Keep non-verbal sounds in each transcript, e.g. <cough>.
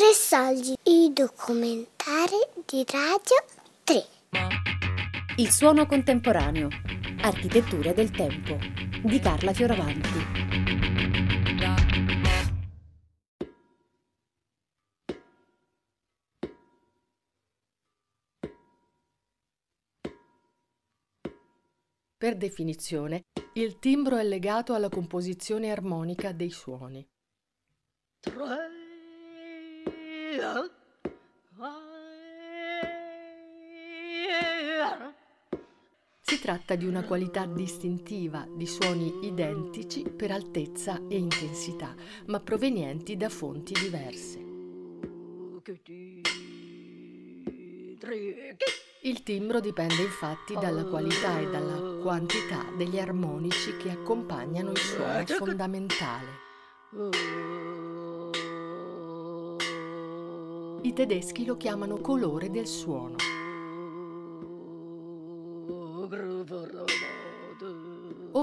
Tre soldi, i documentari di Radio 3. Il suono contemporaneo. Architettura del tempo. Di Carla Fioravanti. Per definizione, il timbro è legato alla composizione armonica dei suoni. Si tratta di una qualità distintiva di suoni identici per altezza e intensità, ma provenienti da fonti diverse. Il timbro dipende infatti dalla qualità e dalla quantità degli armonici che accompagnano il suono fondamentale. I tedeschi lo chiamano colore del suono.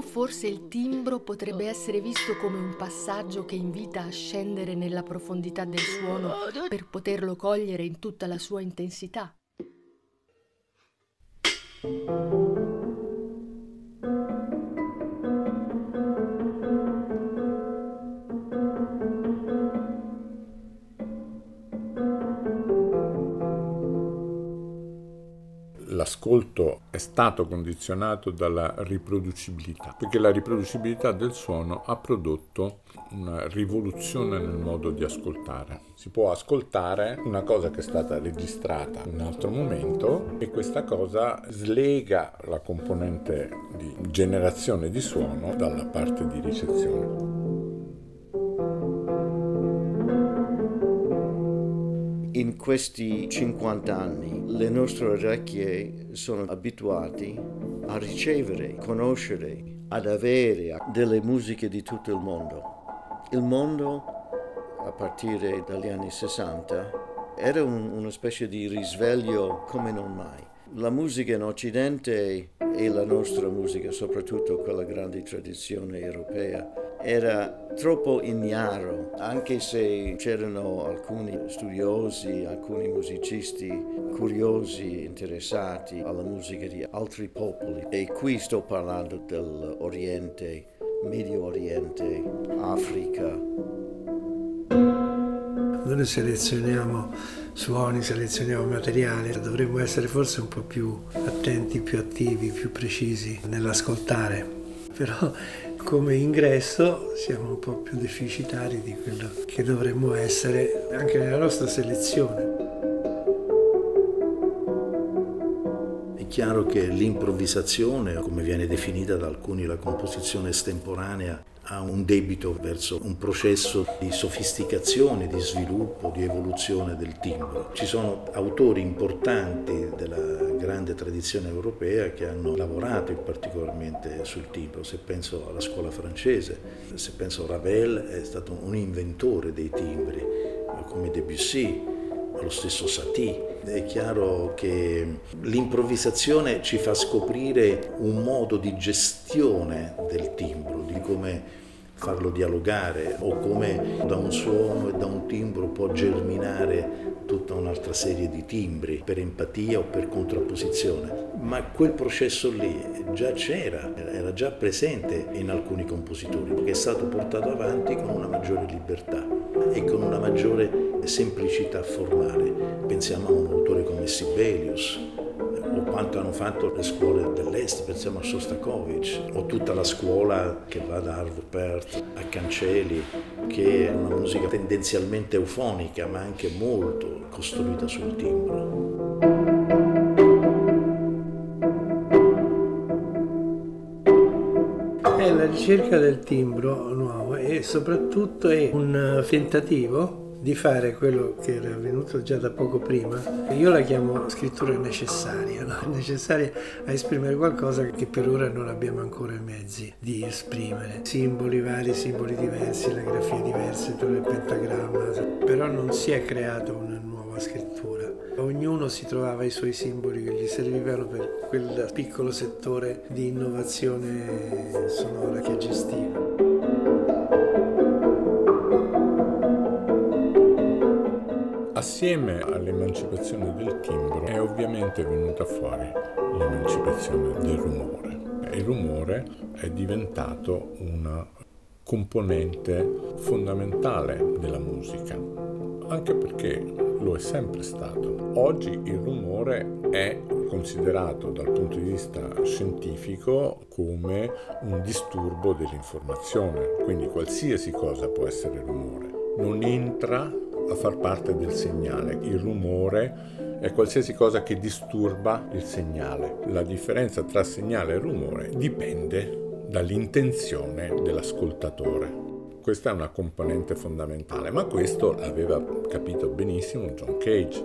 Forse il timbro potrebbe essere visto come un passaggio che invita a scendere nella profondità del suono per poterlo cogliere in tutta la sua intensità. L'ascolto è stato condizionato dalla riproducibilità, perché la riproducibilità del suono ha prodotto una rivoluzione nel modo di ascoltare. Si può ascoltare una cosa che è stata registrata in un altro momento e questa cosa slega la componente di generazione di suono dalla parte di ricezione. In questi 50 anni le nostre orecchie sono abituate a ricevere, conoscere, ad avere delle musiche di tutto il mondo. Il mondo, a partire dagli anni 60, era un, una specie di risveglio come non mai. La musica in Occidente e la nostra musica, soprattutto quella grande tradizione europea, era troppo ignaro, anche se c'erano alcuni studiosi, alcuni musicisti curiosi, interessati alla musica di altri popoli. E qui sto parlando dell'Oriente, Medio Oriente, Africa. Noi selezioniamo suoni, selezioniamo materiali, dovremmo essere forse un po' più attenti, più attivi, più precisi nell'ascoltare. Però come ingresso siamo un po' più deficitari di quello che dovremmo essere anche nella nostra selezione. È chiaro che l'improvvisazione, come viene definita da alcuni la composizione estemporanea, ha un debito verso un processo di sofisticazione, di sviluppo, di evoluzione del timbro. Ci sono autori importanti della grande tradizione europea che hanno lavorato particolarmente sul timbro. Se penso alla scuola francese, se penso a Ravel, è stato un inventore dei timbri, come Debussy, lo stesso Satie. È chiaro che l'improvvisazione ci fa scoprire un modo di gestione del timbro, di come farlo dialogare o come da un suono e da un timbro può germinare tutta un'altra serie di timbri per empatia o per contrapposizione. Ma quel processo lì già c'era, era già presente in alcuni compositori, che è stato portato avanti con una maggiore libertà e con una maggiore semplicità formale. Pensiamo a un autore come Sibelius, o quanto hanno fatto le scuole dell'Est, pensiamo a Sostakovich, o tutta la scuola che va da Arvo Pärt a Cancelli, che è una musica tendenzialmente eufonica, ma anche molto costruita sul timbro. È la ricerca del timbro nuovo e soprattutto è un tentativo di fare quello che era avvenuto già da poco prima. Io la chiamo scrittura necessaria, no? <laughs> necessaria a esprimere qualcosa che per ora non abbiamo ancora i mezzi di esprimere. Simboli vari, simboli diversi, le grafie diverse, tutto il pentagramma, però non si è creata una nuova scrittura. Ognuno si trovava i suoi simboli che gli servivano per quel piccolo settore di innovazione sonora che gestiva. Insieme all'emancipazione del timbro è ovviamente venuta fuori l'emancipazione del rumore. Il rumore è diventato una componente fondamentale della musica, anche perché lo è sempre stato. Oggi il rumore è considerato dal punto di vista scientifico come un disturbo dell'informazione, quindi qualsiasi cosa può essere rumore. Non entra a far parte del segnale. Il rumore è qualsiasi cosa che disturba il segnale. La differenza tra segnale e rumore dipende dall'intenzione dell'ascoltatore. Questa è una componente fondamentale, ma questo l'aveva capito benissimo John Cage.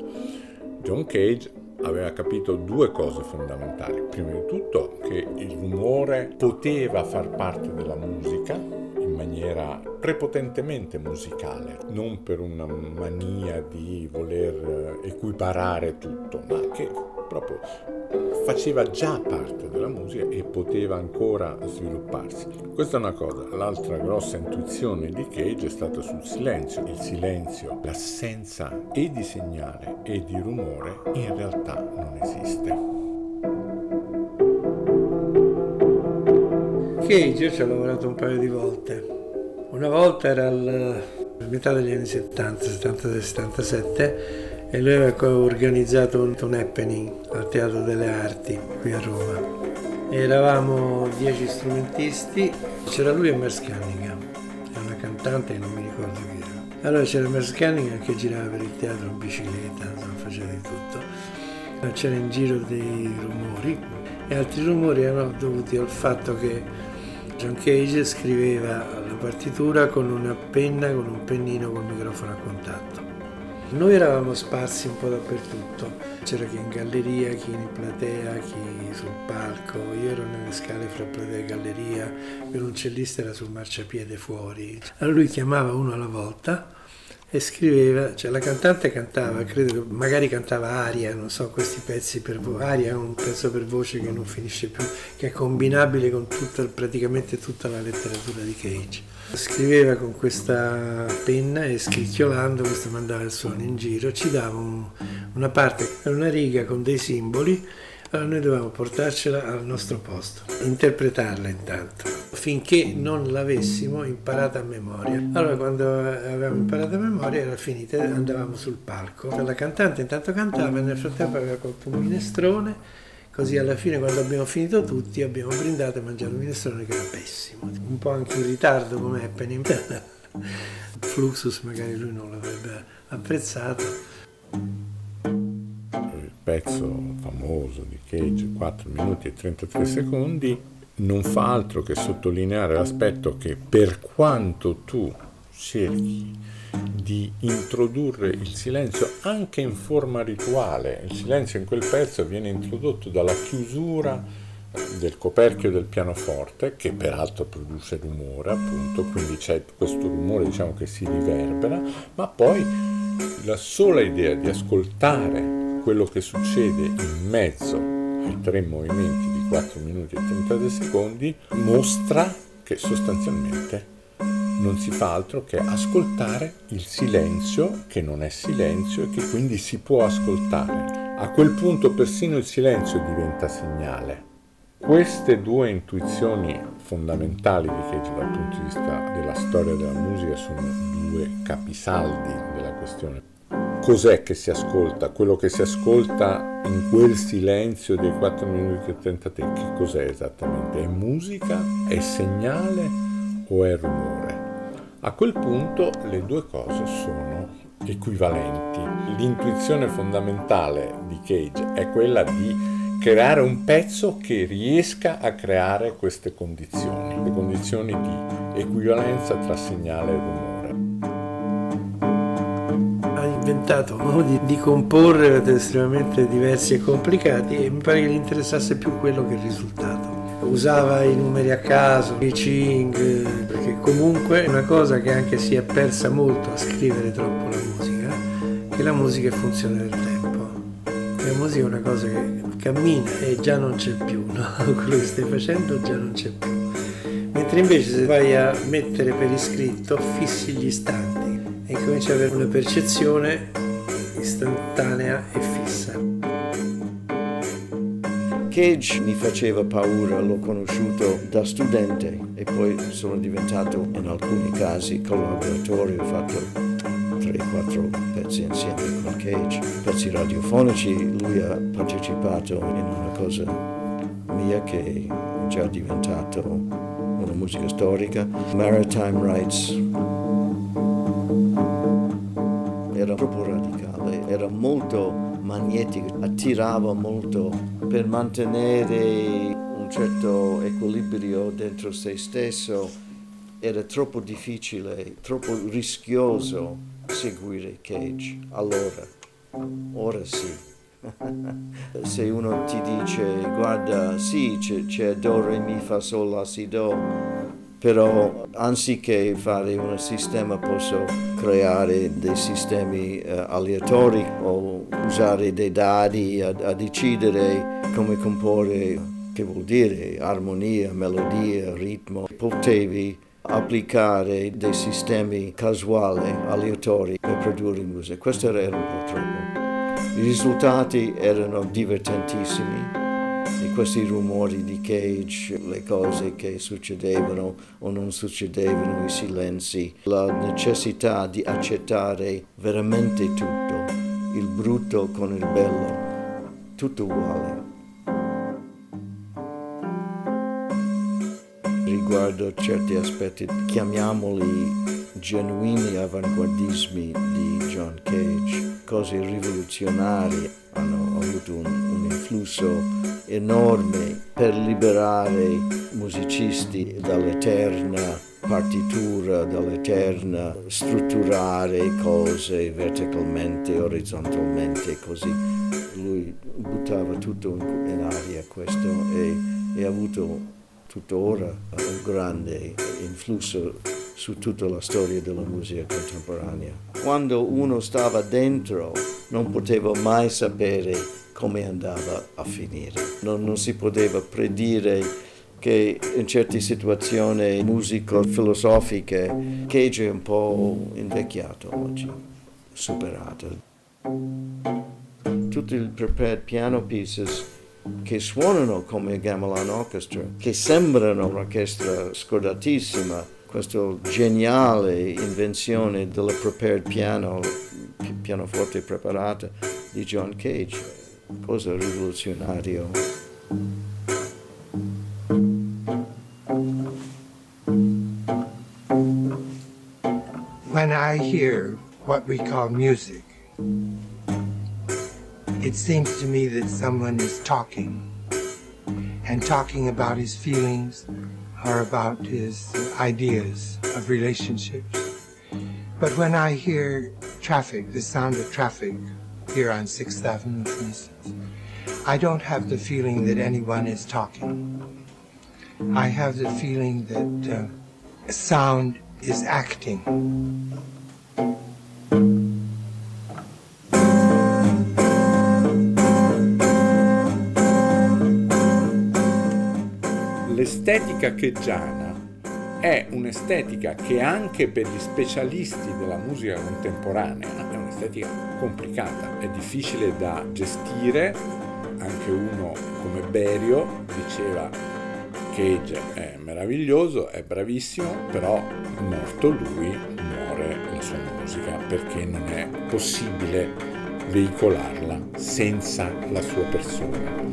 John Cage aveva capito due cose fondamentali. Prima di tutto che il rumore poteva far parte della musica maniera prepotentemente musicale, non per una mania di voler equiparare tutto, ma che proprio faceva già parte della musica e poteva ancora svilupparsi. Questa è una cosa. L'altra grossa intuizione di Cage è stata sul silenzio. Il silenzio, l'assenza e di segnale e di rumore in realtà non esiste. Cage io ci ho lavorato un paio di volte. Una volta era al metà degli anni 70, 76-77 e lui aveva organizzato un, happening al Teatro delle Arti qui a Roma. Eravamo dieci strumentisti, c'era lui e Merce Cunningham, è una cantante che non mi ricordo chi era. Allora c'era Merce Cunningham che girava per il teatro in bicicletta, insomma, faceva di tutto. C'era in giro dei rumori e altri rumori erano dovuti al fatto che John Cage scriveva la partitura con una penna, con un pennino, col microfono a contatto. Noi eravamo sparsi un po' dappertutto, c'era chi in galleria, chi in platea, chi sul palco, io ero nelle scale fra platea e galleria, il violoncellista era sul marciapiede fuori. Allora lui chiamava uno alla volta e scriveva, cioè la cantante cantava, credo che magari cantava aria, non so, questi pezzi per voce, aria è un pezzo per voce che non finisce più, che è combinabile con tutta, praticamente tutta la letteratura di Cage. Scriveva con questa penna e scricchiolando, questo mandava il suono in giro, ci dava un, una parte, una riga con dei simboli, allora noi dovevamo portarcela al nostro posto, interpretarla intanto, finché non l'avessimo imparata a memoria. Allora quando avevamo imparato a memoria era finita, andavamo sul palco. La cantante intanto cantava e nel frattempo aveva colto un minestrone Così alla fine quando abbiamo finito tutti abbiamo brindato e mangiato un minestrone che era pessimo, un po' anche in ritardo come happening. <laughs> Fluxus magari lui non l'avrebbe apprezzato. Il pezzo famoso di Cage, 4 minuti e 33 secondi, non fa altro che sottolineare l'aspetto che per quanto tu cerchi di introdurre il silenzio anche in forma rituale. Il silenzio in quel pezzo viene introdotto dalla chiusura del coperchio del pianoforte, che peraltro produce rumore, appunto, quindi c'è questo rumore diciamo che si riverbera, ma poi la sola idea di ascoltare quello che succede in mezzo ai tre movimenti di 4 minuti e 32 secondi mostra che sostanzialmente non si fa altro che ascoltare il silenzio, che non è silenzio e che quindi si può ascoltare. A quel punto persino il silenzio diventa segnale. Queste due intuizioni fondamentali di Cage dal punto di vista della storia della musica sono due capisaldi della questione. Cos'è che si ascolta? Quello che si ascolta in quel silenzio dei 4 minuti e 33, che cos'è esattamente? È musica? È segnale o è rumore? A quel punto le due cose sono equivalenti. L'intuizione fondamentale di Cage è quella di creare un pezzo che riesca a creare queste condizioni, le condizioni di equivalenza tra segnale e rumore. Inventato modi di comporre estremamente diversi e complicati e mi pare che gli interessasse più quello che il risultato usava i numeri a caso, i ching, perché comunque è una cosa che anche si è persa molto a scrivere troppo la musica, che la musica è funzione del tempo. La musica è una cosa che cammina e già non c'è più, no? <laughs> quello che stai facendo già non c'è più. Mentre invece se vai a mettere per iscritto fissi gli istanti e cominci ad avere una percezione istantanea e fissa. Cage mi faceva paura, l'ho conosciuto da studente e poi sono diventato in alcuni casi collaboratore, ho fatto 3-4 pezzi insieme con Cage, pezzi radiofonici, lui ha partecipato in una cosa mia che è già diventato una musica storica, Maritime Rights. Era proprio radicale, era molto magnetica, attirava molto per mantenere un certo equilibrio dentro se stesso. Era troppo difficile, troppo rischioso seguire Cage. Allora, ora sì. <laughs> Se uno ti dice guarda sì c'è, c'è Do, Re, Mi, Fa, Sol, La, Si, Do, però anziché fare un sistema posso creare dei sistemi uh, aleatori o usare dei dadi a, a, decidere come comporre, che vuol dire armonia, melodia, ritmo. Potevi applicare dei sistemi casuali, aleatori per produrre musica. Questo era un po' troppo. I risultati erano divertentissimi e questi rumori di cage, le cose che succedevano o non succedevano, i silenzi, la necessità di accettare veramente tutto, il brutto con il bello, tutto uguale. Riguardo certi aspetti, chiamiamoli genuini avanguardismi di John Cage, cose rivoluzionarie, hanno avuto un, un influsso enorme per liberare musicisti dall'eterna partitura, dall'eterna strutturare cose verticalmente, orizzontalmente, così. Lui buttava tutto in, in aria questo e ha avuto tuttora un grande influsso su tutta la storia della musica contemporanea. Quando uno stava dentro non poteva mai sapere come andava a finire. Non, non si poteva predire che in certe situazioni musico-filosofiche Cage è un po' invecchiato oggi, superato. Tutti i prepared piano pieces che suonano come Gamelan Orchestra, che sembrano un'orchestra scordatissima, questa geniale invenzione della prepared piano, pianoforte preparata di John Cage, cosa rivoluzionario. When I hear what we call music, it seems to me that someone is talking and talking about his feelings or about his ideas of relationships. But when I hear traffic, the sound of traffic here on 6th Avenue, for instance, I don't have the feeling that anyone is talking. I have the feeling that uh, sound is acting. L'estetica cheggiana è un'estetica che anche per gli specialisti della musica contemporanea è un'estetica complicata, è difficile da gestire, anche uno come Berio diceva Cage è meraviglioso, è bravissimo, però morto lui muore la sua musica perché non è possibile veicolarla senza la sua persona.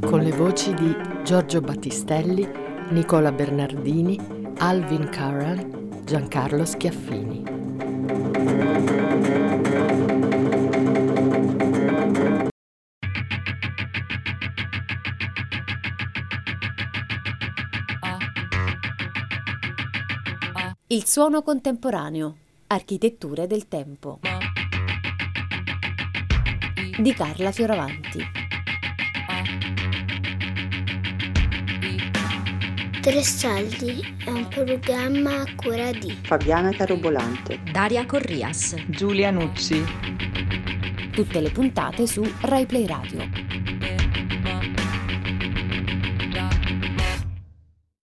con le voci di Giorgio Battistelli, Nicola Bernardini, Alvin Curran, Giancarlo Schiaffini. Il suono contemporaneo. Architetture del tempo. Di Carla Fioravanti. Tre Saldi è un programma a cura di Fabiana Carobolante, Daria Corrias, Giulia Nucci. Tutte le puntate su RaiPlay Radio.